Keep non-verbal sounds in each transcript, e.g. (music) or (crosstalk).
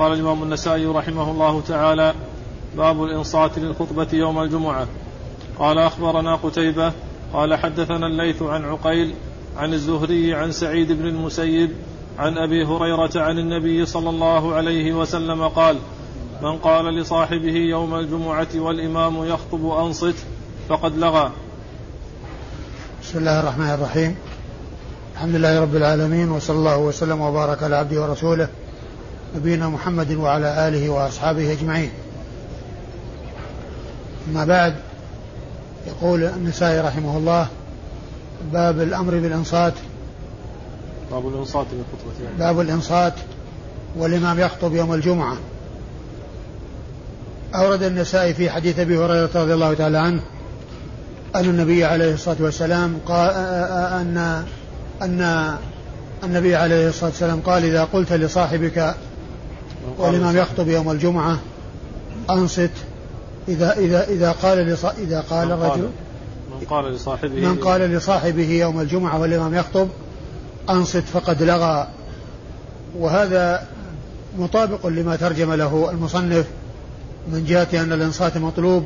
قال الإمام النسائي رحمه الله تعالى باب الإنصات للخطبة يوم الجمعة. قال أخبرنا قتيبة قال حدثنا الليث عن عقيل عن الزهري عن سعيد بن المسيب عن أبي هريرة عن النبي صلى الله عليه وسلم قال من قال لصاحبه يوم الجمعة والإمام يخطب أنصت فقد لغى. بسم الله الرحمن الرحيم. الحمد لله رب العالمين وصلى الله وسلم وبارك على عبده ورسوله نبينا محمد وعلى آله وأصحابه أجمعين. أما بعد يقول النسائي رحمه الله باب الأمر بالإنصات. باب الإنصات للخطبه يعني. باب الإنصات والإمام يخطب يوم الجمعة. أورد النسائي في حديث أبي هريرة رضي الله تعالى عنه أن النبي عليه الصلاة والسلام قال ان أن النبي عليه الصلاة والسلام قال إذا قلت لصاحبك والإمام يخطب يوم الجمعة. أنصت. إذا إذا إذا قال إذا قال الرجل من قال لصاحبه من قال لصاحبه يوم الجمعة والإمام يخطب أنصت فقد لغى. وهذا مطابق لما ترجم له المصنف من جهة أن الإنصات مطلوب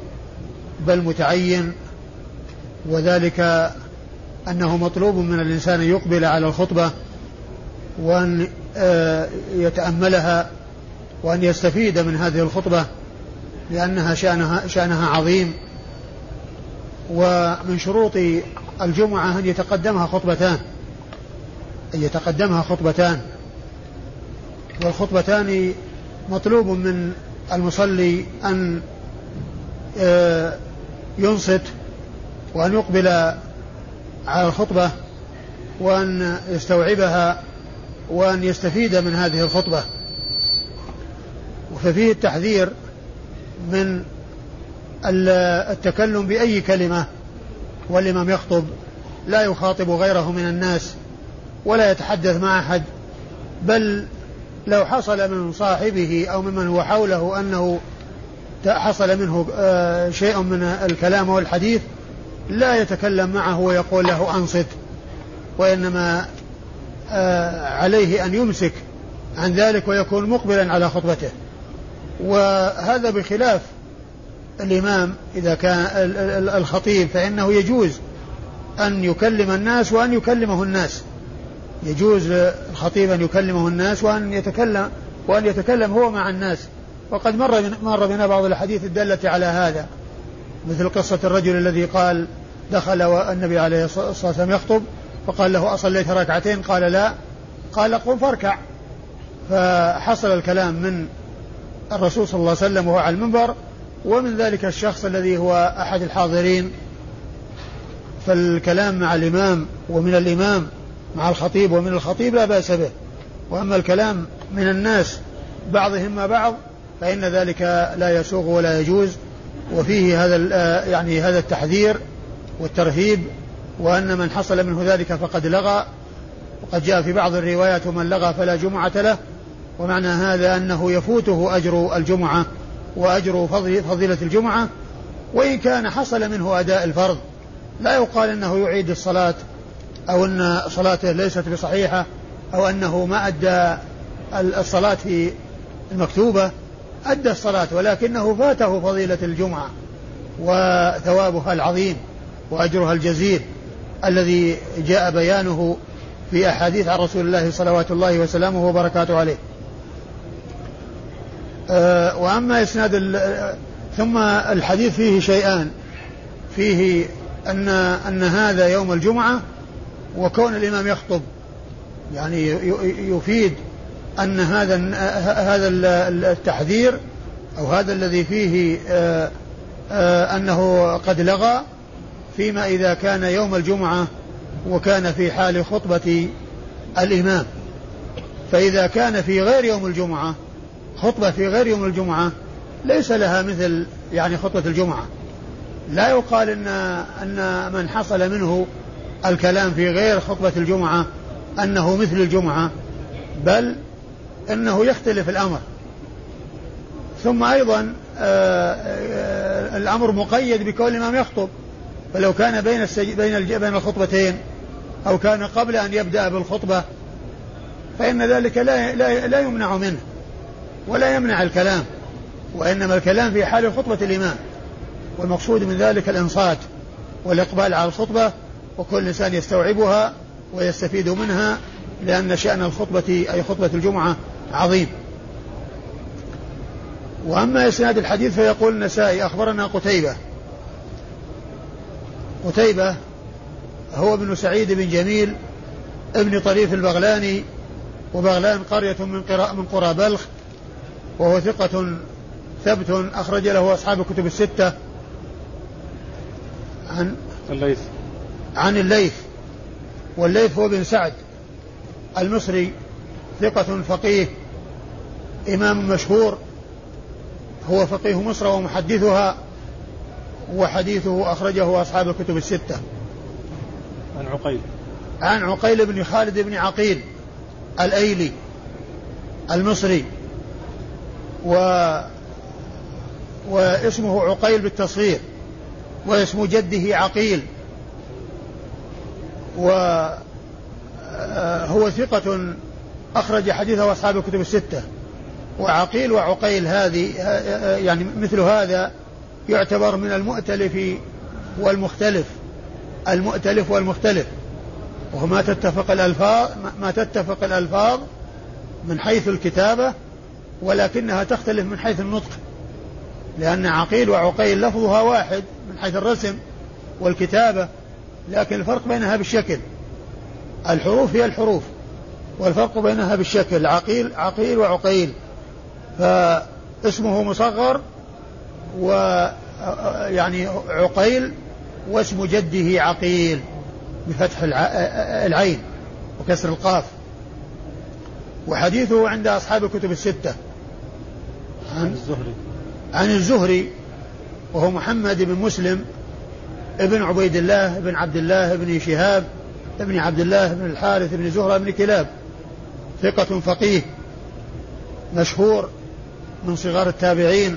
بل متعين وذلك أنه مطلوب من الإنسان يقبل على الخطبة وأن آه، يتأملها وأن يستفيد من هذه الخطبة لأنها شأنها, شأنها عظيم. ومن شروط الجمعة أن يتقدمها خطبتان. أن يتقدمها خطبتان. والخطبتان مطلوب من المصلي أن آه، ينصت وأن يقبل على الخطبة وأن يستوعبها وأن يستفيد من هذه الخطبة. ففيه التحذير من التكلم بأي كلمة والإمام يخطب لا يخاطب غيره من الناس ولا يتحدث مع أحد بل لو حصل من صاحبه أو ممن هو حوله أنه حصل منه آه، شيء من الكلام والحديث لا يتكلم معه ويقول له أنصت وإنما آه، عليه أن يمسك عن ذلك ويكون مقبلا على خطبته. وهذا بخلاف الإمام إذا كان الخطيب فإنه يجوز أن يكلم الناس وأن يكلمه الناس. يجوز للخطيب أن يكلمه الناس وأن يتكلم وأن يتكلم هو مع الناس. وقد مر مر بنا بعض الأحاديث الدالة على هذا مثل قصة الرجل الذي قال دخل والنبي عليه الصلاة والسلام يخطب فقال له أصليت ركعتين؟ قال لا. قال قم فاركع. فحصل الكلام من الرسول صلى الله عليه وسلم وهو على المنبر ومن ذلك الشخص الذي هو أحد الحاضرين. فالكلام مع الإمام ومن الإمام مع الخطيب ومن الخطيب لا بأس به. وأما الكلام من الناس بعضهم مع بعض فإن ذلك لا يسوغ ولا يجوز. وفيه هذا يعني هذا التحذير والترهيب وأن من حصل منه ذلك فقد لغى. وقد جاء في بعض الروايات ومن لغى فلا جمعة له. ومعنى هذا أنه يفوته أجر الجمعة وأجر فضيلة الجمعة وإن كان حصل منه أداء الفرض لا يقال أنه يعيد الصلاة أو أن صلاته ليست بصحيحة أو أنه ما أدى الصلاة المكتوبة أدى الصلاة ولكنه فاته فضيلة الجمعة وثوابها العظيم وأجرها الجزيل الذي جاء بيانه في أحاديث عن رسول الله صلوات الله وسلامه وبركاته عليه. وأما إسناد ثم الحديث فيه شيئان. فيه أن أن هذا يوم الجمعة وكون الإمام يخطب. يعني يفيد أن هذا هذا التحذير أو هذا الذي فيه آه، آه، أنه قد لغى فيما إذا كان يوم الجمعة وكان في حال خطبة الإمام. فإذا كان في غير يوم الجمعة خطبة في غير يوم الجمعة ليس لها مثل يعني خطبة الجمعة. لا يقال ان إن من حصل منه الكلام في غير خطبة الجمعة أنه مثل الجمعة بل إنه يختلف الأمر. ثم أيضا آه، آه، الأمر مقيد بكون الإمام يخطب. فلو كان بين السج... بين بين الخطبتين أو كان قبل أن يبدأ بالخطبة فإن ذلك لا لا, لا يمنع منه. ولا يمنع الكلام وإنما الكلام في حال خطبة الإمام. والمقصود من ذلك الإنصات والإقبال على الخطبة وكل إنسان يستوعبها ويستفيد منها لأن شأن الخطبة أي خطبة الجمعة عظيم. وأما إسناد الحديث فيقول النسائي أخبرنا قتيبة. قتيبة هو ابن سعيد بن جميل ابن طريف البغلاني وبغلان قرية من قرى من قرى بلخ وهو ثقة ثبت أخرج له أصحاب الكتب الستة عن الليث. عن الليث. والليث هو بن سعد. المصري ثقة فقيه. إمام مشهور. هو فقيه مصر ومحدثها. وحديثه أخرجه أصحاب الكتب الستة. عن عقيل. عن عقيل بن خالد بن عقيل الأيلي المصري. و واسمه عقيل بالتصغير واسم جده عقيل وهو آه، ثقة أخرج حديثه أصحاب الكتب الستة. وعقيل وعقيل هذه آه، آه، يعني مثل هذا يعتبر من المؤتلف والمختلف المؤتلف والمختلف. وهو ما تتفق الألفاظ ما تتفق الألفاظ من حيث الكتابة ولكنها تختلف من حيث النطق لأن عقيل وعقيل لفظها واحد من حيث الرسم والكتابة لكن الفرق بينها بالشكل. الحروف هي الحروف والفرق بينها بالشكل. عقيل عقيل وعقيل. فاسمه مصغر و يعني عقيل واسم جده عقيل بفتح العين وكسر القاف. وحديثه عند أصحاب الكتب الستة. عن الزهري. عن الزهري وهو محمد بن مسلم ابن عبيد الله بن عبد الله بن شهاب ابن عبد الله بن الحارث بن زهرة بن كلاب. ثقة فقيه مشهور من صغار التابعين.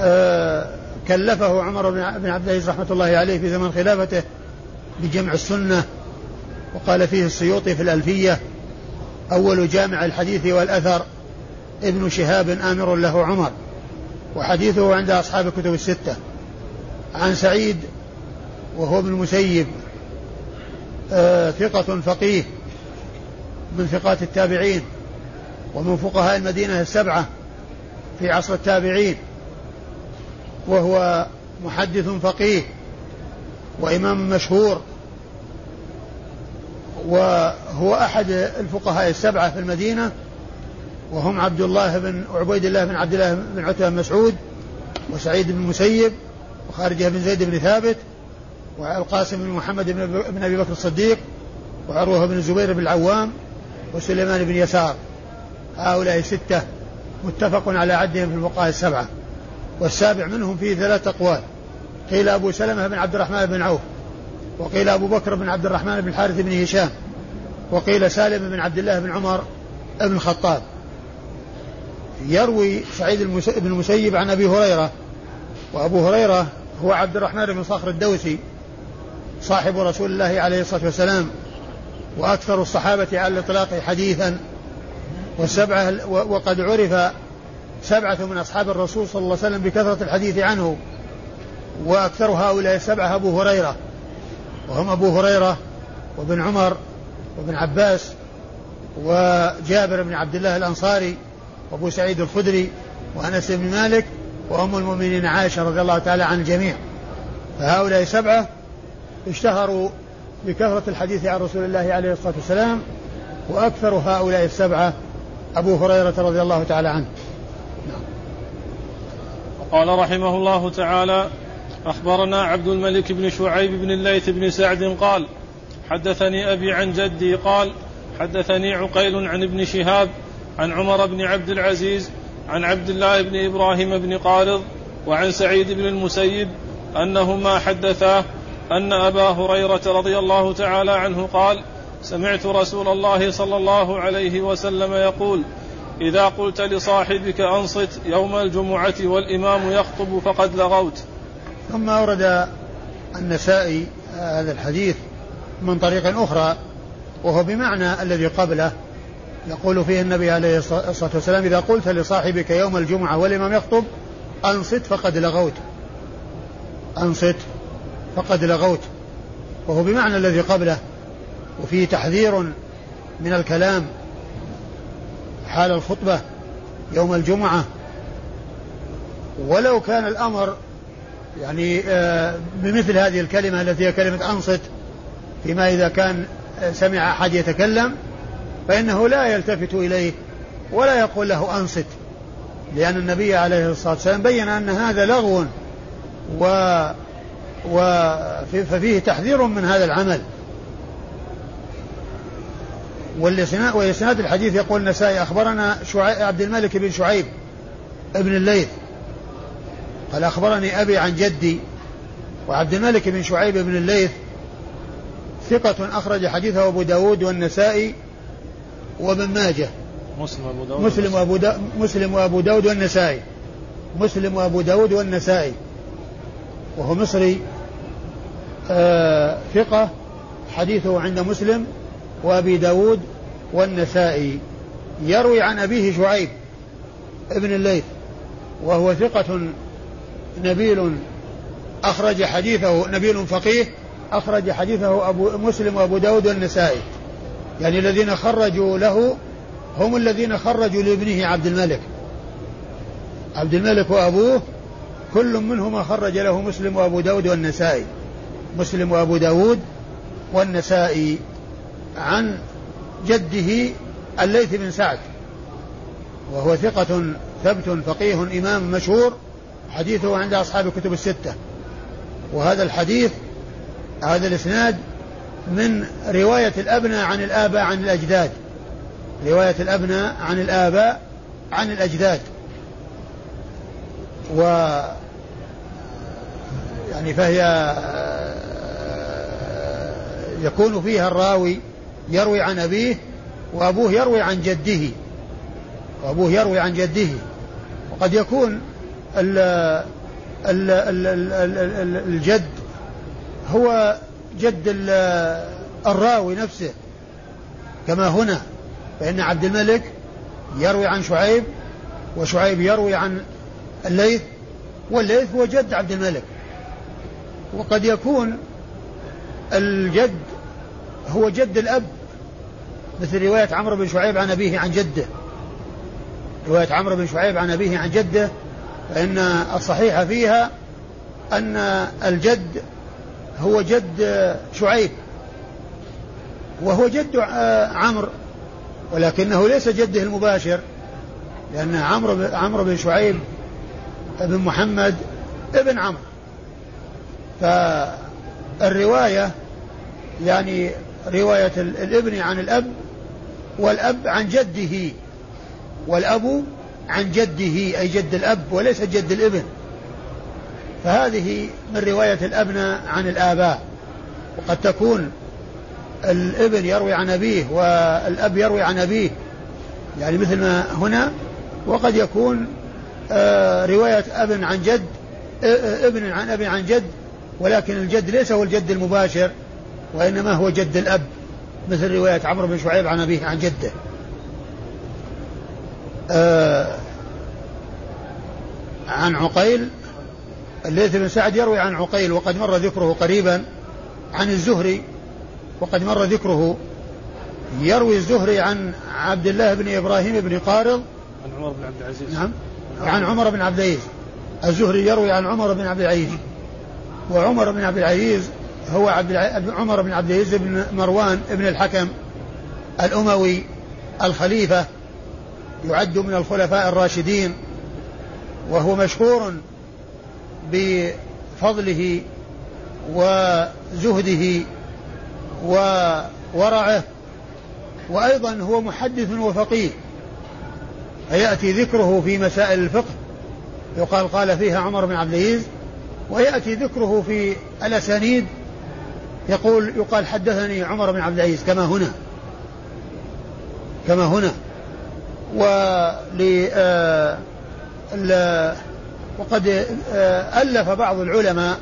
آه كلفه عمر بن عبد العزيز رحمة الله عليه في زمن خلافته بجمع السنة وقال فيه السيوطي في الألفية. أول جامع الحديث والأثر ابن شهاب آمر له عمر وحديثه عند أصحاب الكتب الستة. عن سعيد وهو ابن المسيب آه ثقة فقيه من ثقات التابعين ومن فقهاء المدينة السبعة في عصر التابعين وهو محدث فقيه وإمام مشهور وهو أحد الفقهاء السبعة في المدينة وهم عبد الله بن عبيد الله بن عبد الله بن عتبة بن مسعود وسعيد بن المسيب وخارجة بن زيد بن ثابت والقاسم بن محمد بن أبي بكر الصديق وعروة بن الزبير بن العوام وسليمان بن يسار. هؤلاء ستة متفق على عدهم في الفقهاء السبعة. والسابع منهم فيه ثلاث أقوال. قيل أبو سلمة بن عبد الرحمن بن عوف. وقيل أبو بكر بن عبد الرحمن بن الحارث بن هشام وقيل سالم بن عبد الله بن عمر بن الخطاب. يروي سعيد بن المسيب عن أبي هريرة وأبو هريرة هو عبد الرحمن بن صخر الدوسي صاحب رسول الله عليه الصلاة والسلام وأكثر الصحابة على الإطلاق حديثا والسبعة وقد عرف سبعة من أصحاب الرسول صلى الله عليه وسلم بكثرة الحديث عنه وأكثر هؤلاء السبعة أبو هريرة. وهم أبو هريرة وابن عمر وابن عباس وجابر بن عبد الله الأنصاري وأبو سعيد الخدري وأنس بن مالك وأم المؤمنين عائشة رضي الله تعالى عن الجميع. فهؤلاء سبعة اشتهروا بكثرة الحديث عن رسول الله عليه الصلاة والسلام وأكثر هؤلاء السبعة أبو هريرة رضي الله تعالى عنه. قال رحمه الله تعالى أخبرنا عبد الملك بن شعيب بن الليث بن سعد قال حدثني أبي عن جدي قال حدثني عقيل عن ابن شهاب عن عمر بن عبد العزيز عن عبد الله بن إبراهيم بن قارض وعن سعيد بن المسيب أنهما حدثاه أن أبا هريرة رضي الله تعالى عنه قال سمعت رسول الله صلى الله عليه وسلم يقول إذا قلت لصاحبك أنصت يوم الجمعة والإمام يخطب فقد لغوت. ثم أورد النسائي هذا الحديث من طريق أخرى وهو بمعنى الذي قبله. يقول فيه النبي عليه الصلاة والسلام إذا قلت لصاحبك يوم الجمعة والإمام يخطب أنصت فقد لغوت. أنصت فقد لغوت وهو بمعنى الذي قبله. وفيه تحذير من الكلام حال الخطبة يوم الجمعة ولو كان الأمر يعني آه، بمثل هذه الكلمة التي هي كلمة أنصت فيما إذا كان سمع أحد يتكلم فإنه لا يلتفت إليه ولا يقول له أنصت. لأن النبي عليه الصلاة والسلام بين أن هذا لغو و ففيه تحذير من هذا العمل. والإسناد الحديث يقول النسائي أخبرنا شعيب عبد الملك بن شعيب ابن الليث قال أخبرني أبي عن جدي وعبد الملك بن شعيب بن الليث ثقة أخرج حديثه أبو داود والنسائي وابن ماجه. مسلم وأبو داود مسلم وأبو, دا مسلم وأبو داود والنسائي. مسلم وأبو داود والنسائي. وهو مصري. آه ثقة حديثه عند مسلم وأبي داود والنسائي. يروي عن أبيه شعيب ابن الليث وهو ثقة نبيل أخرج حديثه نبيل فقيه أخرج حديثه أبو مسلم وأبو داود والنسائي. يعني الذين خرجوا له هم الذين خرجوا لابنه عبد الملك. عبد الملك وأبوه كل منهما خرج له مسلم وأبو داود والنسائي. مسلم وأبو داود والنسائي عن جده الليث بن سعد. وهو ثقة ثبت فقيه إمام مشهور حديثه عند أصحاب الكتب الستة. وهذا الحديث هذا الإسناد من رواية الأبناء عن الآباء عن الأجداد. رواية الأبناء عن الآباء عن الأجداد. و يعني فهي يكون فيها الراوي يروي عن أبيه وأبوه يروي عن جده. وأبوه يروي عن جده. وقد يكون الجد هو جد الراوي نفسه كما هنا فإن عبد الملك يروي عن شعيب وشعيب يروي عن الليث والليث هو جد عبد الملك. وقد يكون الجد هو جد الأب مثل رواية عمرو بن شعيب عن أبيه عن جده. رواية عمرو بن شعيب عن أبيه عن جده فإن الصحيح فيها أن الجد هو جد شعيب وهو جد عمرو ولكنه ليس جده المباشر لأن عمرو عمرو بن شعيب بن محمد ابن عمرو. فالرواية يعني رواية الابن عن الأب والأب عن جده والأب عن جده أي جد الأب وليس جد الإبن. فهذه من رواية الأبناء عن الآباء. وقد تكون الإبن يروي عن أبيه والأب يروي عن أبيه. يعني مثل ما هنا وقد يكون آه، رواية أب عن جد آه، آه، ابن عن أب عن جد ولكن الجد ليس هو الجد المباشر وإنما هو جد الأب مثل رواية عمرو بن شعيب عن أبيه عن جده. آه عن عقيل الليث بن سعد يروي عن عقيل وقد مر ذكره قريبا عن الزهري وقد مر ذكره يروي الزهري عن عبد الله بن إبراهيم بن قارض. عن عمر بن عبد العزيز. نعم. عن عمر بن عبد العزيز. الزهري يروي عن عمر بن عبد العزيز. وعمر بن عبد العزيز هو عبد عمر بن عبد العزيز بن مروان بن الحكم الأموي الخليفة. يعد من الخلفاء الراشدين وهو مشهور بفضله وزهده وورعه وأيضا هو محدث وفقيه. فيأتي ذكره في مسائل الفقه يقال قال فيها عمر بن عبد العزيز ويأتي ذكره في الأسانيد يقول يقال حدثني عمر بن عبد العزيز كما هنا كما هنا. ول وقد ألف بعض العلماء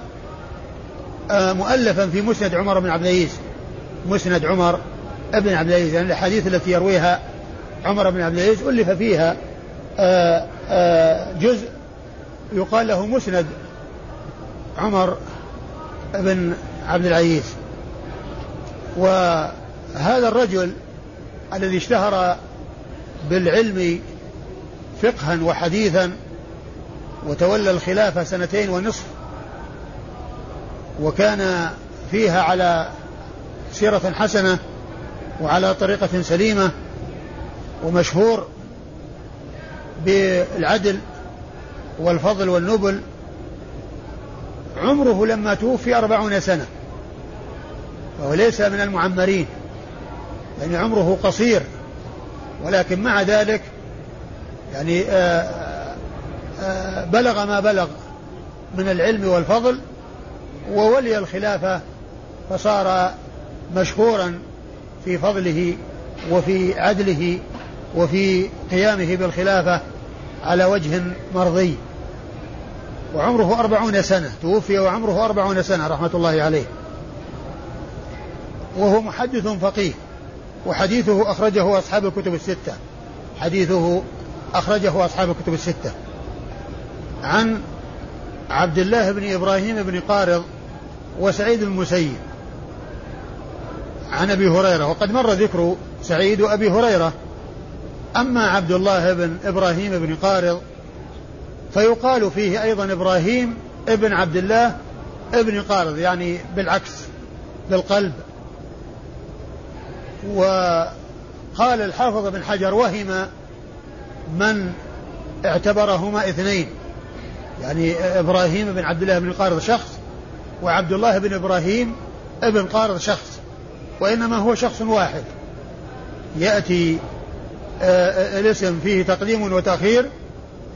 مؤلفا في مسند عمر بن عبد العزيز. مسند عمر بن عبد العزيز يعني الأحاديث التي يرويها عمر بن عبد العزيز ألف فيها جزء يقال له مسند عمر بن عبد العزيز. وهذا الرجل الذي اشتهر بالعلم فقها وحديثا وتولى الخلافة سنتين ونصف وكان فيها على سيرة حسنة وعلى طريقة سليمة ومشهور بالعدل والفضل والنبل. عمره لما توفي أربعون سنة وهو ليس من المعمرين يعني عمره قصير. ولكن مع ذلك يعني آه، آآ آه، بلغ ما بلغ من العلم والفضل وولي الخلافة فصار مشهورا في فضله وفي عدله وفي قيامه بالخلافة على وجه مرضي. وعمره أربعون سنة توفي وعمره أربعون سنة رحمة الله عليه. وهو محدث فقيه. وحديثه أخرجه أصحاب الكتب الستة. حديثه أخرجه أصحاب الكتب الستة. عن عبد الله بن إبراهيم بن قارض وسعيد المسيب. عن أبي هريرة وقد مر ذكر سعيد وأبي هريرة. أما عبد الله بن إبراهيم بن قارض فيقال فيه أيضا إبراهيم ابن عبد الله ابن قارض يعني بالعكس بالقلب. وقال الحافظ بن حجر وهم من اعتبرهما اثنين. يعني إبراهيم بن عبد الله بن قارض شخص وعبد الله بن إبراهيم ابن قارض شخص وإنما هو شخص واحد. يأتي آه، آه، الاسم فيه تقديم وتأخير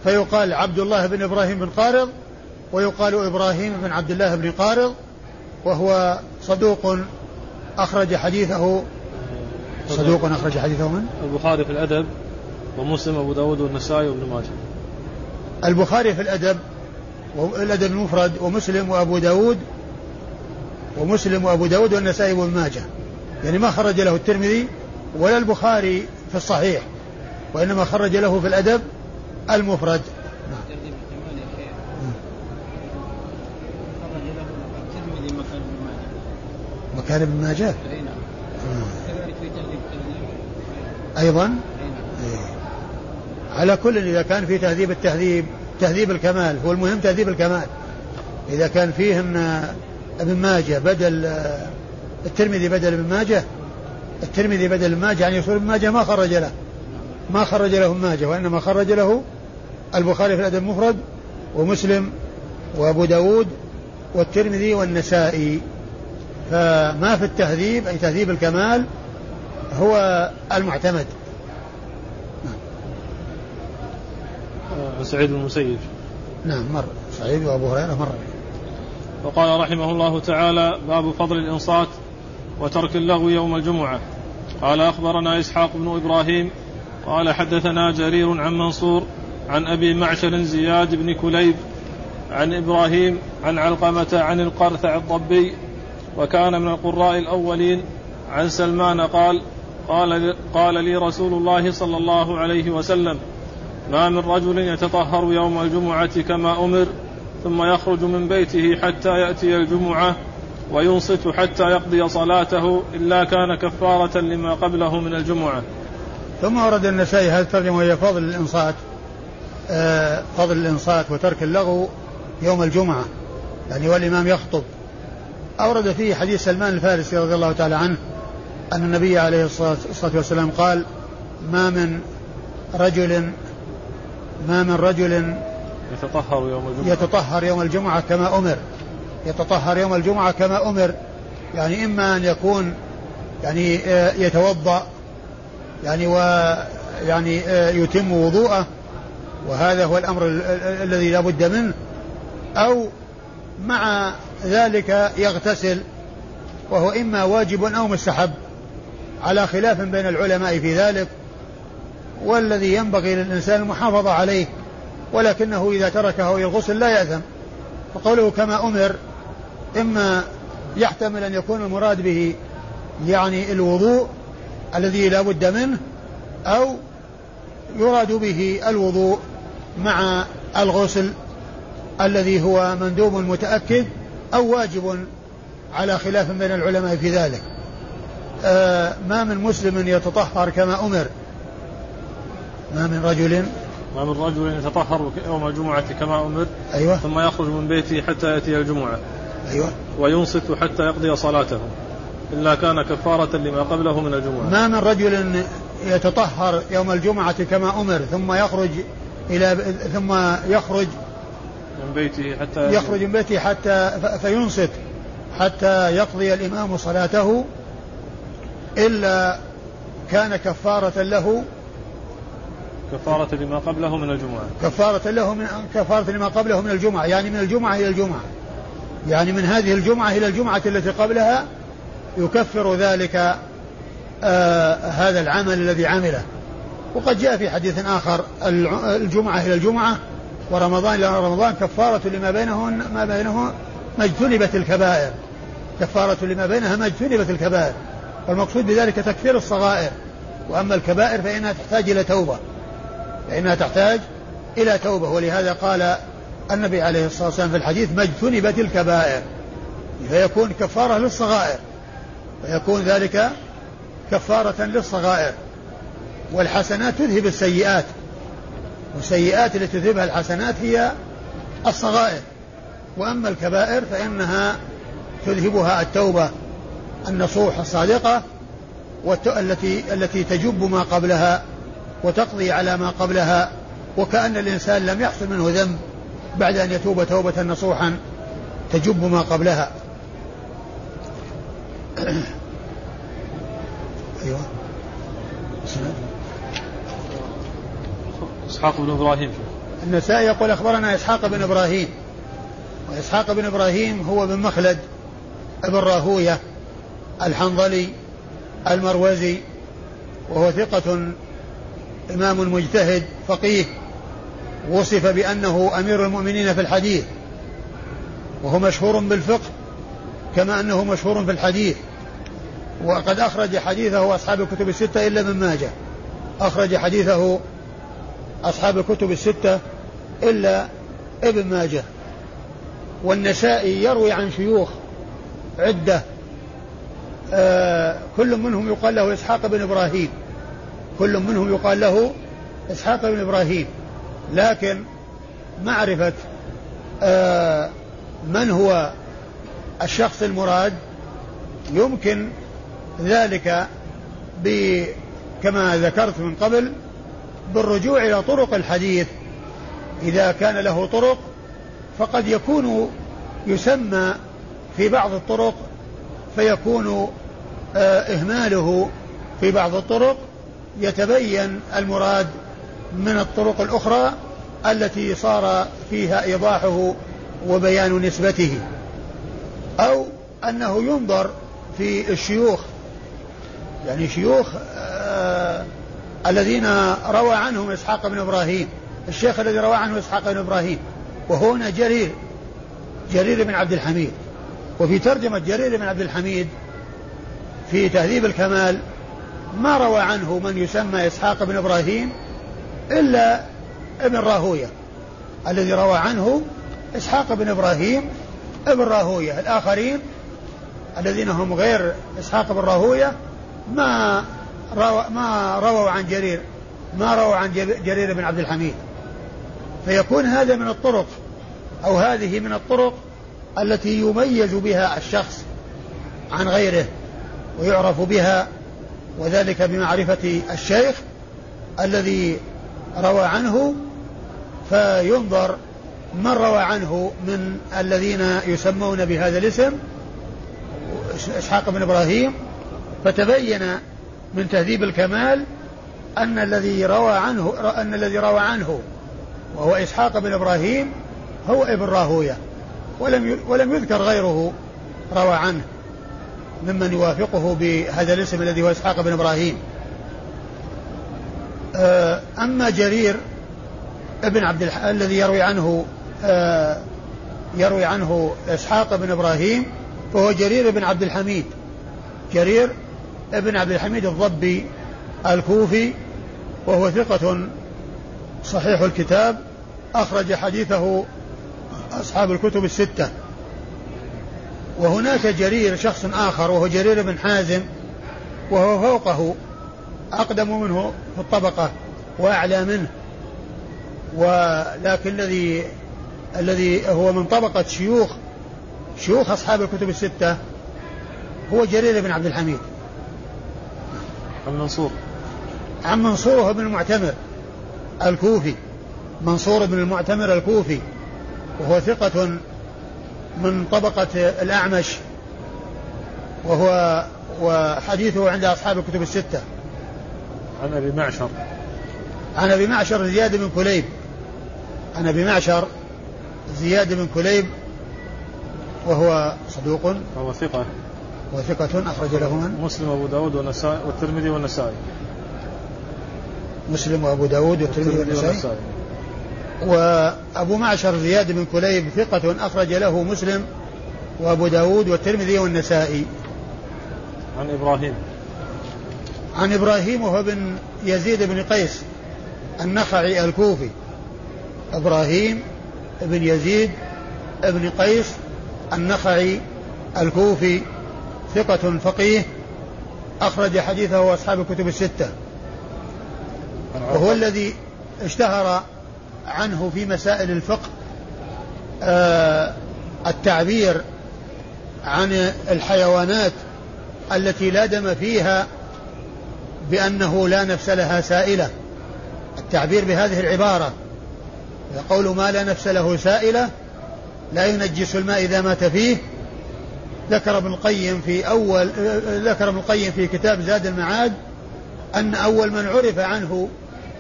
فيقال عبد الله بن إبراهيم بن قارض ويقال إبراهيم بن عبد الله بن قارض وهو صدوق أخرج حديثه صدوق أخرج حديثه من؟ البخاري في الأدب ومسلم أبو داود والنسائي وابن ماجه. البخاري في الأدب والأدب المفرد ومسلم وأبو داود ومسلم وأبو داود والنسائي وابن ماجه. يعني ما خرج له الترمذي ولا البخاري في الصحيح وإنما خرج له في الأدب المفرد. مكان ابن ماجه. أيضا؟ إيه. على كل إذا كان في تهذيب التهذيب تهذيب الكمال هو المهم تهذيب الكمال. إذا كان فيه أن ابن ماجه بدل الترمذي بدل ابن ماجه الترمذي بدل ابن ماجه يعني يصير ابن ماجه ما خرج له ما خرج له ابن ماجه وإنما خرج له البخاري في الأدب المفرد ومسلم وأبو داود والترمذي والنسائي. فما في التهذيب أي تهذيب الكمال هو المعتمد. نعم. سعيد بن المسيب. نعم مر. سعيد وأبو هريرة مر. وقال رحمه الله تعالى باب فضل الإنصات وترك اللغو يوم الجمعة. قال أخبرنا إسحاق بن إبراهيم قال حدثنا جرير عن منصور عن أبي معشر زياد بن كليب عن إبراهيم عن علقمة عن القرثع الضبي وكان من القراء الأولين عن سلمان قال قال قال لي رسول الله صلى الله عليه وسلم ما من رجل يتطهر يوم الجمعة كما أمر ثم يخرج من بيته حتى يأتي الجمعة وينصت حتى يقضي صلاته إلا كان كفارة لما قبله من الجمعة. ثم ورد النسائي هذا الترجمة وهي فضل الإنصات؟ آه فضل الإنصات وترك اللغو يوم الجمعة يعني والإمام يخطب. أورد فيه حديث سلمان الفارسي رضي الله تعالى عنه أن النبي عليه الصلاة والسلام قال ما من رجل ما من رجل يتطهر يوم الجمعة. يتطهر يوم الجمعة كما أمر. يتطهر يوم الجمعة كما أمر. يعني إما أن يكون يعني آه، يتوضأ يعني ويعني آه، يتم وضوءه وهذا هو الأمر الذي لا بد منه. أو مع ذلك يغتسل وهو إما واجب أو مستحب. على خلاف بين العلماء في ذلك والذي ينبغي للإنسان المحافظة عليه ولكنه إذا تركه الغسل لا يأثم. فقوله كما أمر إما يحتمل أن يكون المراد به يعني الوضوء الذي لا بد منه أو يراد به الوضوء مع الغسل الذي هو مندوب متأكد أو واجب على خلاف بين العلماء في ذلك. ما من مسلم يتطهر كما أمر. ما من رجل. ما من رجل يتطهر يوم الجمعة كما أمر. أيوة. ثم يخرج من بيته حتى يأتي الجمعة. أيوة. وينصت حتى يقضي صلاته. إلا كان كفارة لما قبله من الجمعة. ما من رجل يتطهر يوم الجمعة كما أمر ثم يخرج إلى ثم يخرج من بيته حتى يخرج من بيته حتى فينصت حتى يقضي الإمام صلاته. إلا كان كفارة له كفارة لما قبله من الجمعة. كفارة له من كفارة لما قبله من الجمعة. يعني من الجمعة إلى الجمعة. يعني من هذه الجمعة إلى الجمعة التي قبلها يكفر ذلك آه هذا العمل الذي عمله. وقد جاء في حديث آخر الجمعة إلى الجمعة ورمضان إلى رمضان كفارة لما بينهن ما بينه ما اجتنبت الكبائر. كفارة لما بينها ما اجتنبت الكبائر. والمقصود بذلك تكفير الصغائر. وأما الكبائر فإنها تحتاج إلى توبة. فإنها تحتاج إلى توبة. ولهذا قال النبي عليه الصلاة والسلام في الحديث ما اجتنبت الكبائر. فيكون كفارة للصغائر. فيكون ذلك كفارة للصغائر. والحسنات تذهب السيئات. والسيئات التي تذهبها الحسنات هي الصغائر. وأما الكبائر فإنها تذهبها التوبة. النصوح الصادقة التي التي تجب ما قبلها وتقضي على ما قبلها وكأن الإنسان لم يحصل منه ذنب بعد أن يتوب توبة نصوحا تجب ما قبلها. (coughs) أيوة. إسحاق بن إبراهيم. النسائي يقول أخبرنا إسحاق بن إبراهيم. وإسحاق بن إبراهيم هو بن مخلد ابن راهوية الحنظلي المروزي وهو ثقة إمام مجتهد فقيه وصف بأنه أمير المؤمنين في الحديث وهو مشهور بالفقه كما أنه مشهور في الحديث. وقد أخرج حديثه أصحاب الكتب الستة إلا من ماجه. أخرج حديثه أصحاب الكتب الستة إلا ابن ماجه. والنسائي يروي عن شيوخ عدة كل منهم يقال له إسحاق بن إبراهيم. كل منهم يقال له إسحاق بن إبراهيم. لكن معرفة آه من هو الشخص المراد يمكن ذلك كما ذكرت من قبل بالرجوع إلى طرق الحديث. إذا كان له طرق فقد يكون يسمى في بعض الطرق فيكون آه، إهماله في بعض الطرق. يتبين المراد من الطرق الأخرى التي صار فيها إيضاحه وبيان نسبته أو أنه ينظر في الشيوخ. يعني شيوخ آه الذين روى عنهم إسحاق بن إبراهيم الشيخ الذي روى عنه إسحاق بن إبراهيم وهنا جرير جرير بن عبد الحميد. وفي ترجمة جرير بن عبد الحميد في تهذيب الكمال ما روى عنه من يسمى إسحاق بن إبراهيم إلا ابن راهوية. الذي روى عنه إسحاق بن إبراهيم ابن راهوية. الآخرين الذين هم غير إسحاق بن راهوية ما روى ما رووا عن جرير ما رووا عن جرير بن عبد الحميد. فيكون هذا من الطرق أو هذه من الطرق التي يميز بها الشخص عن غيره ويعرف بها وذلك بمعرفة الشيخ الذي روى عنه فينظر من روى عنه من الذين يسمون بهذا الاسم إسحاق بن إبراهيم فتبين من تهذيب الكمال أن الذي روى عنه أن الذي روى عنه وهو إسحاق بن إبراهيم هو ابن راهوية. ولم ولم يذكر غيره روى عنه ممن يوافقه بهذا الاسم الذي هو إسحاق بن إبراهيم. آه، أما جرير ابن عبد الح... الذي يروي عنه آه، يروي عنه إسحاق بن إبراهيم فهو جرير بن عبد الحميد. جرير ابن عبد الحميد الضبي الكوفي وهو ثقة صحيح الكتاب أخرج حديثه أصحاب الكتب الستة. وهناك جرير شخص آخر وهو جرير بن حازم وهو فوقه أقدم منه في الطبقة وأعلى منه. ولكن الذي الذي هو من طبقة شيوخ شيوخ أصحاب الكتب الستة هو جرير بن عبد الحميد. عن منصور. عن منصور بن المعتمر الكوفي. منصور بن المعتمر الكوفي. وهو ثقة من طبقة الأعمش وهو وحديثه عند أصحاب الكتب الستة. عن أبي معشر. عن أبي معشر زياد بن كليب. عن أبي معشر زياد بن كليب وهو صدوق. وهو ثقة. وثقة أخرج له من؟ مسلم وأبو داود والنسائي والترمذي والنسائي. مسلم وأبو داود والترمذي والنسائي. وأبو معشر زياد بن كليب ثقة أخرج له مسلم وأبو داود والترمذي والنسائي. عن إبراهيم. عن إبراهيم وهو بن يزيد بن قيس النخعي الكوفي. إبراهيم بن يزيد بن قيس النخعي الكوفي ثقة فقيه أخرج حديثه أصحاب الكتب الستة. وهو الذي اشتهر عنه في مسائل الفقه آه التعبير عن الحيوانات التي لا دم فيها بأنه لا نفس لها سائلة. التعبير بهذه العبارة يقول ما لا نفس له سائلة لا ينجس الماء إذا مات فيه. ذكر ابن القيم في أول ذكر ابن القيم في كتاب زاد المعاد أن أول من عرف عنه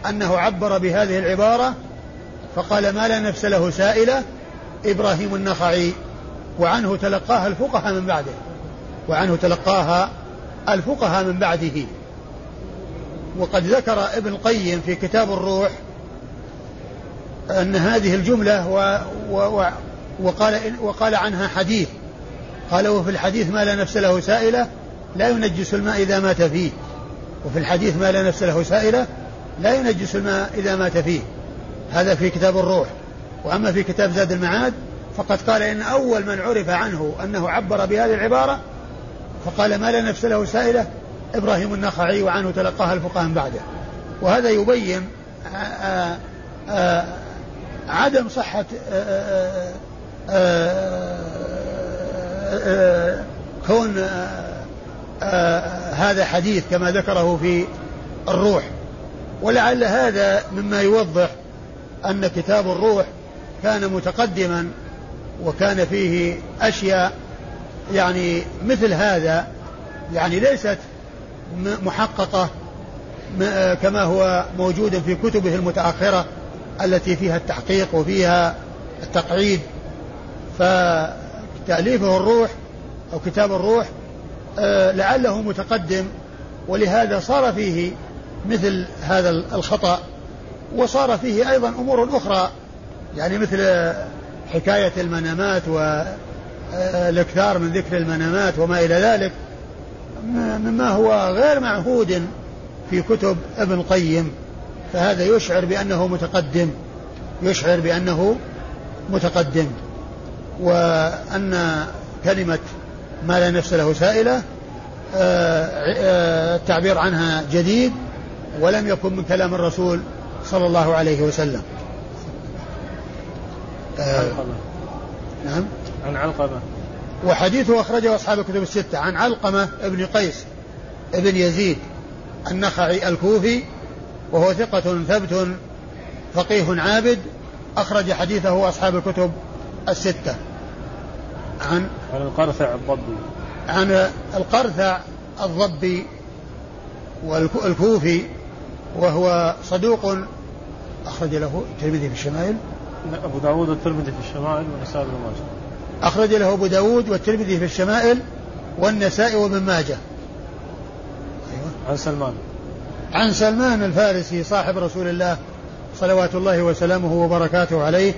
أنه عبر بهذه العبارة فقال ما لا نفس له سائلة إبراهيم النخعي. وعنه تلقاها الفقهاء من بعده. وعنه تلقاها الفقهاء من بعده. وقد ذكر ابن القيم في كتاب الروح أن هذه الجملة و و وقال وقال عنها حديث. قال وفي الحديث ما لا نفس له سائلة لا ينجس الماء إذا مات فيه. وفي الحديث ما لا نفس له سائلة لا ينجس الماء إذا مات فيه. هذا في كتاب الروح. وأما في كتاب زاد المعاد فقد قال إن أول من عرف عنه أنه عبر بهذه العبارة فقال ما لا نفس له سائلة إبراهيم النخعي وعنه تلقاها الفقهاء من بعده. وهذا يبين آآ آآ عدم صحة كون هذا حديث كما ذكره في الروح. ولعل هذا مما يوضح أن كتاب الروح كان متقدما وكان فيه أشياء يعني مثل هذا يعني ليست محققة كما هو موجود في كتبه المتأخرة التي فيها التحقيق وفيها التقعيد. فتأليفه الروح أو كتاب الروح آه، لعله متقدم ولهذا صار فيه مثل هذا الخطأ. وصار فيه أيضا أمور أخرى يعني مثل حكاية المنامات والإكثار من ذكر المنامات وما إلى ذلك. مما هو غير معهود في كتب ابن القيم. فهذا يشعر بأنه متقدم يشعر بأنه متقدم. وأن كلمة ما لا نفس له سائلة آه، آه، التعبير عنها جديد ولم يكن من كلام الرسول صلى الله عليه وسلم. آه نعم. عن علقمة. وحديثه أخرجه أصحاب الكتب الستة. عن علقمة ابن قيس ابن يزيد النخعي الكوفي وهو ثقة ثبت فقيه عابد أخرج حديثه أصحاب الكتب الستة. عن عن القرثع الضبي. عن القرثع الضبي والكوفي وهو صدوق أخرج له الترمذي في الشمائل. أبو داود والترمذي في الشمائل والنسائي بن ماجه. أخرج له أبو داود والترمذي في الشمائل والنسائي وابن ماجه. أيوة. عن سلمان. عن سلمان الفارسي صاحب رسول الله صلوات الله وسلامه وبركاته عليه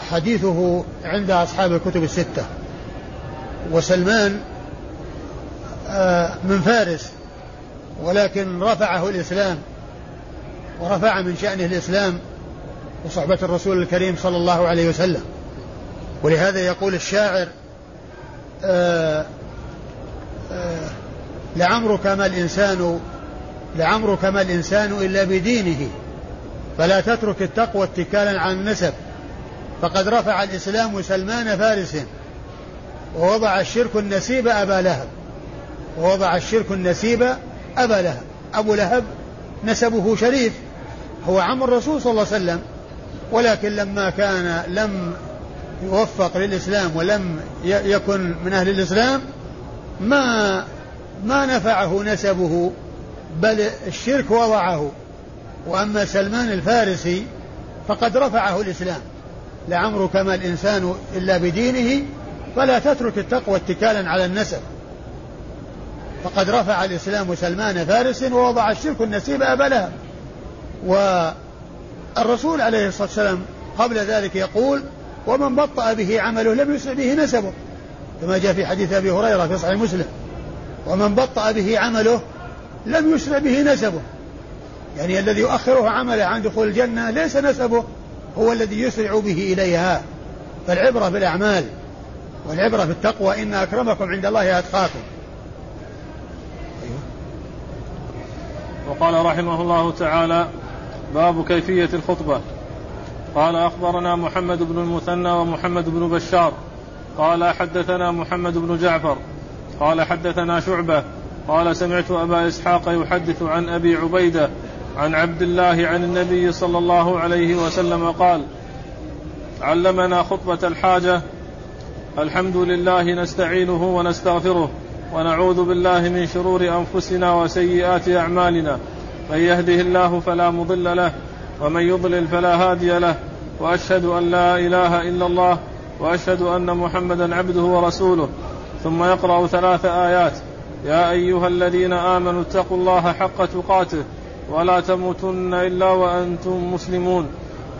وحديثه عند أصحاب الكتب الستة. وسلمان آه، من فارس ولكن رفعه الإسلام ورفع من شأنه الإسلام وصحبة الرسول الكريم صلى الله عليه وسلم. ولهذا يقول الشاعر آآ آآ لعمرك ما الإنسان لعمرك ما الإنسان إلا بدينه فلا تترك التقوى اتكالا على النسب. فقد رفع الإسلام سلمان فارس ووضع الشرك النسيب أبا لهب. ووضع الشرك النسيب أبا لهب. أبو لهب نسبه شريف. هو عم الرسول صلى الله عليه وسلم ولكن لما كان لم يوفق للإسلام ولم يكن من أهل الإسلام ما ما نفعه نسبه بل الشرك وضعه. وأما سلمان الفارسي فقد رفعه الإسلام. لعمرك ما الإنسان إلا بدينه فلا تترك التقوى اتكالا على النسب. فقد رفع الإسلام سلمان فارس ووضع الشرك النسيب أبا لهب. والرسول عليه الصلاة والسلام قبل ذلك يقول ومن بطأ به عمله لم يسرع به نسبه كما جاء في حديث أبي هريرة في صحيح مسلم. ومن بطأ به عمله لم يسرع به نسبه يعني الذي يؤخره عمله عن دخول الجنة ليس نسبه هو الذي يسرع به إليها. فالعبرة بالأعمال والعبرة بالتقوى إن أكرمكم عند الله أتقاكم. وقال رحمه الله تعالى باب كيفية الخطبة. قال أخبرنا محمد بن المثنى ومحمد بن بشار. قال حدثنا محمد بن جعفر. قال حدثنا شعبة. قال سمعت أبا إسحاق يحدث عن أبي عبيدة عن عبد الله عن النبي صلى الله عليه وسلم قال علمنا خطبة الحاجة. الحمد لله نستعينه ونستغفره ونعوذ بالله من شرور أنفسنا وسيئات أعمالنا. من يهده الله فلا مضل له ومن يضلل فلا هادي له وأشهد أن لا إله إلا الله وأشهد أن محمدا عبده ورسوله. ثم يقرأ ثلاث آيات. يا أيها الذين آمنوا اتقوا الله حق تقاته ولا تموتن إلا وأنتم مسلمون.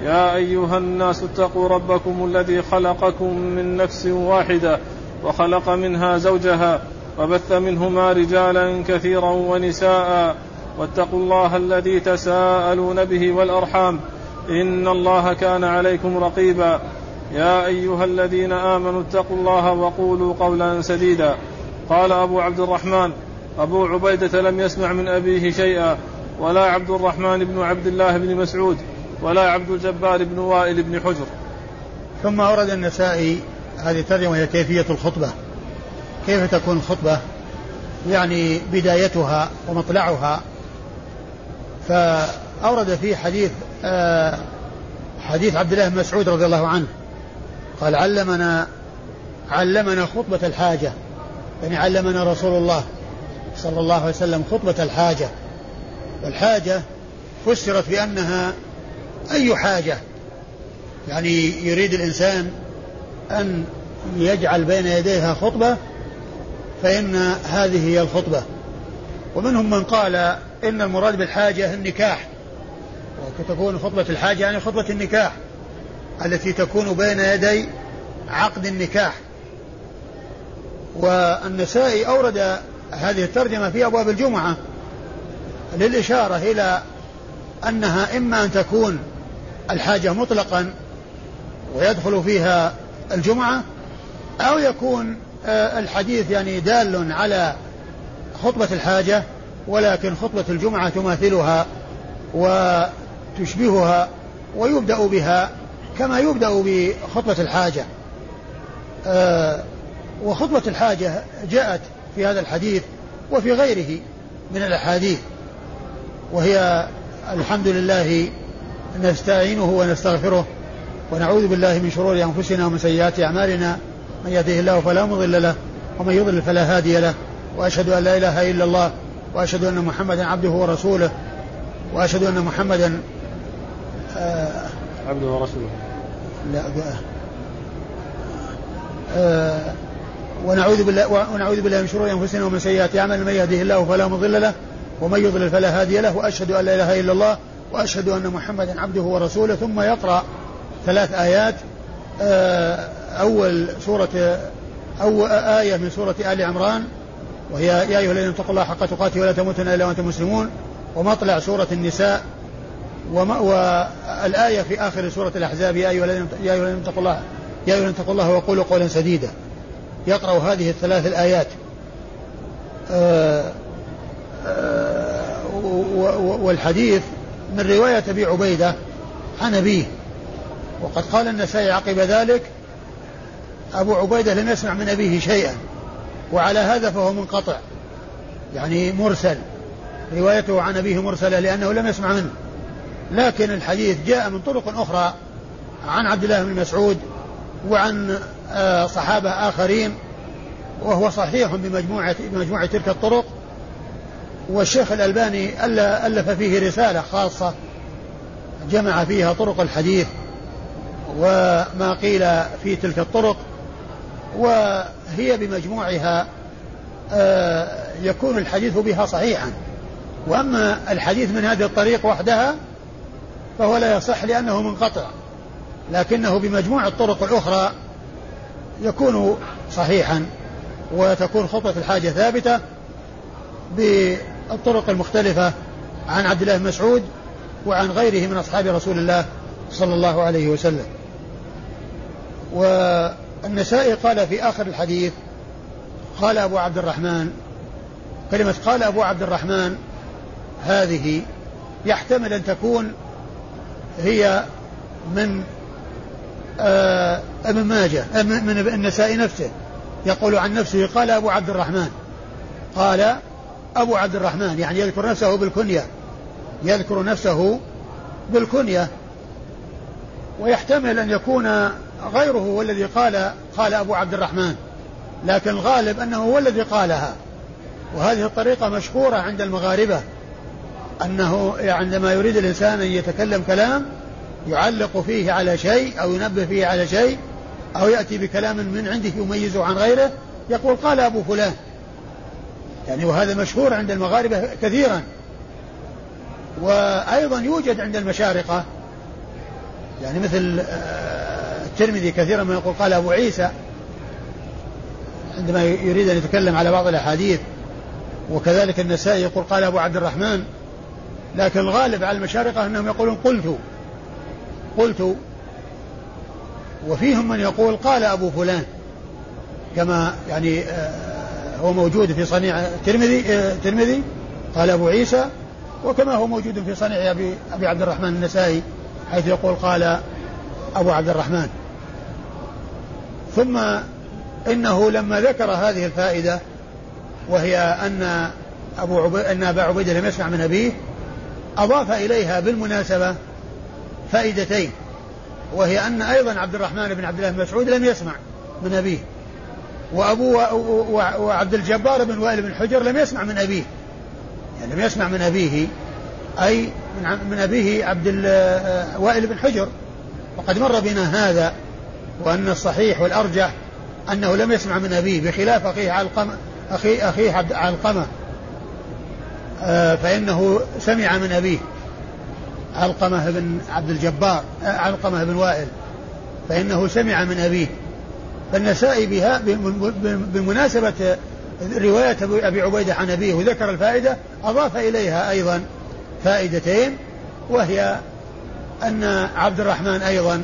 يا أيها الناس اتقوا ربكم الذي خلقكم من نفس واحدة وخلق منها زوجها وبث منهما رجالا كثيرا ونساء. واتقوا الله الذي تساءلون به والأرحام. إن الله كان عليكم رقيبا. يا أيها الذين آمنوا اتقوا الله وقولوا قولا سديدا. قال أبو عبد الرحمن أبو عبيدة لم يسمع من أبيه شيئا. ولا عبد الرحمن بن عبد الله بن مسعود ولا عبد الجبار بن وائل بن حجر. ثم ورد النسائي هذه الترجمة هي كيفية الخطبة. كيف تكون الخطبة؟ يعني بدايتها ومطلعها فأورد فيه حديث آه حديث عبد الله بن مسعود رضي الله عنه. قال علمنا علمنا خطبة الحاجة. يعني علمنا رسول الله صلى الله عليه وسلم خطبة الحاجة. والحاجة فسرت بأنها أي حاجة. يعني يريد الإنسان أن يجعل بين يديها خطبة فإن هذه هي الخطبة. ومنهم من قال إن المراد بالحاجة النكاح. وتكون خطبة الحاجة يعني خطبة النكاح التي تكون بين يدي عقد النكاح. والنسائي أورد هذه الترجمة في أبواب الجمعة للإشارة إلى أنها إما أن تكون الحاجة مطلقا ويدخل فيها الجمعة أو يكون آه، الحديث يعني دال على خطبة الحاجة ولكن خطبة الجمعة تماثلها وتشبهها ويبدأ بها كما يبدأ بخطبة الحاجة. آه، وخطبة الحاجة جاءت في هذا الحديث وفي غيره من الأحاديث وهي الحمد لله نستعينه ونستغفره ونعوذ بالله من شرور أنفسنا ومن سيئات أعمالنا. من يهده الله فلا مضل له ومن يضلل فلا هادي له وأشهد أن لا إله إلا الله وأشهد أن محمدا عبده ورسوله وأشهد أن محمدا آه عبده ورسوله. لا آه ونعوذ بالله ونعوذ بالله من شرور أنفسنا ومن سيئات أعمالنا من يهده الله فلا مضل له ومن يضلل فلا هادي له وأشهد أن لا إله إلا الله وأشهد أن محمدا عبده ورسوله. ثم يقرأ ثلاث آيات آه، أول سورة أول آية من سورة آل عمران وهي يا أيها الذين اتقوا الله حق تقاته ولا تموتن إلا وأنتم مسلمون ومطلع سورة النساء والآية في آخر سورة الأحزاب يا أيها الذين اتقوا الله يا أيها الذين اتقوا الله وقولوا قولا سديدا. يقرأ هذه الثلاث الآيات. آه، آه، والحديث من رواية أبي عبيدة عن أبيه. وقد قال النسائي عقب ذلك أبو عبيدة لم يسمع من أبيه شيئا. وعلى هذا فهو منقطع. يعني مرسل. روايته عن أبيه مرسلة لأنه لم يسمع منه. لكن الحديث جاء من طرق أخرى. عن عبد الله بن مسعود وعن آه، صحابة آخرين. وهو صحيح بمجموعة بمجموعة تلك الطرق. والشيخ الألباني ألف فيه رسالة خاصة. جمع فيها طرق الحديث. وما قيل في تلك الطرق. وهي بمجموعها آه، يكون الحديث بها صحيحا. وأما الحديث من هذه الطريق وحدها فهو لا يصح لأنه منقطع. لكنه بمجموع الطرق الأخرى يكون صحيحا وتكون خطوة الحاجة ثابتة بالطرق المختلفة عن عبد الله بن مسعود وعن غيره من أصحاب رسول الله صلى الله عليه وسلم. والنسائي قال في آخر الحديث قال أبو عبد الرحمن كلمة قال أبو عبد الرحمن هذه يحتمل أن تكون هي من آه ابن ماجه من النسائي نفسه يقول عن نفسه قال أبو عبد الرحمن قال أبو عبد الرحمن يعني يذكر نفسه بالكنية يذكر نفسه بالكنية ويحتمل أن يكون غيره هو الذي قال قال أبو عبد الرحمن. لكن الغالب أنه هو الذي قالها. وهذه الطريقة مشهورة عند المغاربة. أنه عندما يريد الإنسان أن يتكلم كلام يعلق فيه على شيء أو ينبه فيه على شيء أو يأتي بكلام من عنده يميزه عن غيره يقول قال أبو فلان. يعني وهذا مشهور عند المغاربة كثيرا. وأيضا يوجد عند المشارقة. يعني مثل آه، الترمذي كثيرا ما يقول قال أبو عيسى عندما يريد أن يتكلم على بعض الأحاديث وكذلك النسائي يقول قال أبو عبد الرحمن لكن الغالب على المشارقة أنهم يقولون قلت قلت وفيهم من يقول قال أبو فلان كما يعني آه، هو موجود في صنيع الترمذي آه، الترمذي قال أبو عيسى وكما هو موجود في صنيع أبي, أبي عبد الرحمن النسائي حيث يقول قال أبو عبد الرحمن. ثم إنه لما ذكر هذه الفائدة وهي أن أبو عبي... أن أبا عبيدة لم يسمع من أبيه أضاف إليها بالمناسبة فائدتين وهي أن أيضا عبد الرحمن بن عبد الله بن مسعود لم يسمع من أبيه وأبو وعبد الجبار بن وائل بن حجر لم يسمع من أبيه. يعني لم يسمع من أبيه أي من أبيه عبد آه، وائل بن حجر. وقد مر بنا هذا وأن الصحيح والأرجح أنه لم يسمع من أبيه بخلاف أخيه علقمة أخي أخيه عبد علقمة آه، فإنه سمع من أبيه علقمة بن عبد الجبار آه، علقمة بن وائل. فإنه سمع من أبيه. فالنسائي بها بمناسبة رواية أبي عبيدة عن أبيه وذكر الفائدة أضاف إليها أيضا فائدتين وهي أن عبد الرحمن أيضا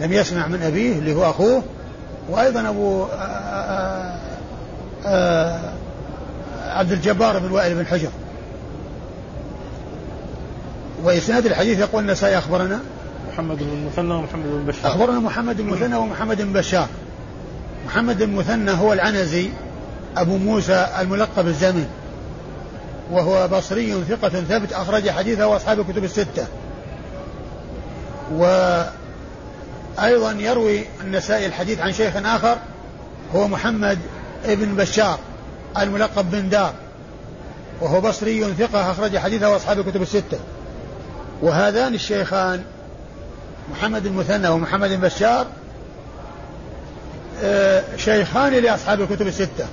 لم يسمع من أبيه اللي هو أخوه وأيضا أبو آآ آآ آآ عبد الجبار بن وائل بن حجر. وإسناد الحديث يقول النسائي أخبرنا محمد بن المثنى ومحمد بن بشار. أخبرنا محمد بن المثنى ومحمد بن بشار. محمد بن المثنى هو العنزي أبو موسى الملقب الزمن وهو بصري ثقة ثبت أخرج حديثه وأصحاب الكتب الستة. وأيضا يروي النسائي الحديث عن شيخ آخر هو محمد ابن بشار الملقب بن دار وهو بصري ثقة أخرج حديثه وأصحاب الكتب الستة. وهذان الشيخان محمد المثنى ومحمد بن بشار آه، شيخان لأصحاب الكتب الستة.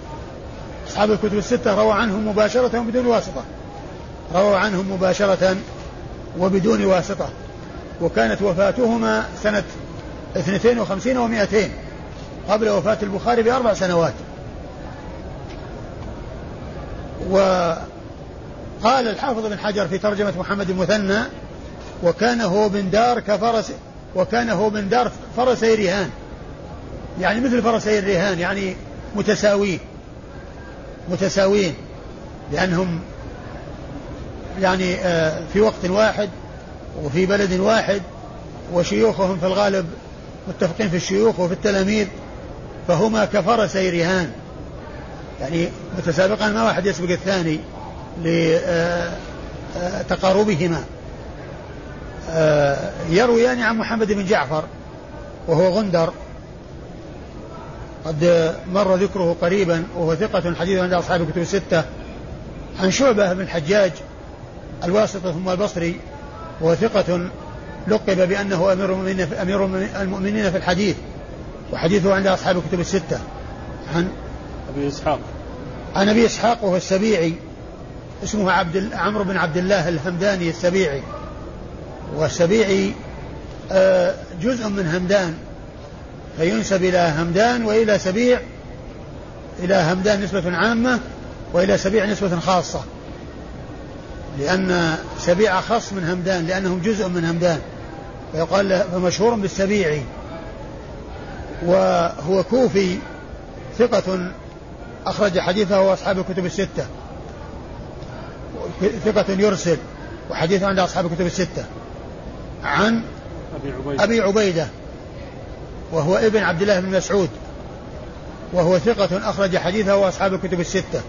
أصحاب الكتب الستة روى عنهم مباشرة وبدون واسطة. روى عنهم مباشرة وبدون واسطة. وكانت وفاتهما سنة 52 و200 قبل وفاة البخاري بأربع سنوات. وقال الحافظ بن حجر في ترجمة محمد المثنى وكان هو من دار كفرس وكان هو من دار فرسي رهان يعني مثل فرسي الرهان يعني متساوين متساوين لأنهم يعني آه، في وقت واحد وفي بلد واحد وشيوخهم في الغالب متفقين في الشيوخ وفي التلاميذ فهما كفرسي رهان يعني متسابقان ما واحد يسبق الثاني لتقاربهما آه، يرويان عن محمد بن جعفر وهو غندر. قد مر ذكره قريبا وهو ثقة حديث عند أصحاب الكتب الستة. عن شعبة بن الحجاج الواسطة ثم البصري وهو ثقة لقب بأنه أمير المؤمنين في, أمير المؤمنين في الحديث وحديثه عند أصحاب الكتب الستة. عن أبي إسحاق. عن أبي إسحاق وهو السبيعي اسمه عبد عمرو بن عبد الله الهمداني السبيعي. والسبيعي آه، جزء من همدان فينسب إلى همدان وإلى سبيع إلى همدان نسبة عامة وإلى سبيع نسبة خاصة. لأن سبيع أخص من همدان لأنهم جزء من همدان. فيقال فمشهور بالسبيعي وهو كوفي ثقة أخرج حديثه أصحاب الكتب الستة. ثقة يرسل وحديثه عند أصحاب الكتب الستة. عن أبي عبيدة, أبي عبيدة وهو ابن عبد الله بن مسعود وهو ثقة أخرج حديثه وأصحاب الكتب الستة.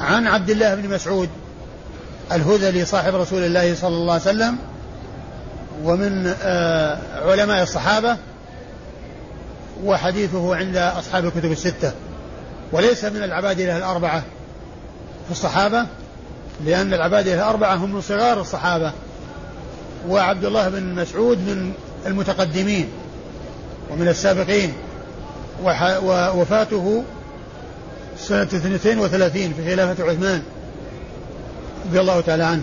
عن عبد الله بن مسعود الهذلي صاحب رسول الله صلى الله عليه وسلم ومن آه، علماء الصحابة وحديثه عند أصحاب الكتب الستة. وليس من العبادلة الأربعة في الصحابة لأن العبادلة الأربعة هم من صغار الصحابة. وعبد الله بن مسعود من المتقدمين ومن السابقين. ووفاته سنة 32 في خلافة عثمان رضي الله تعالى عنه.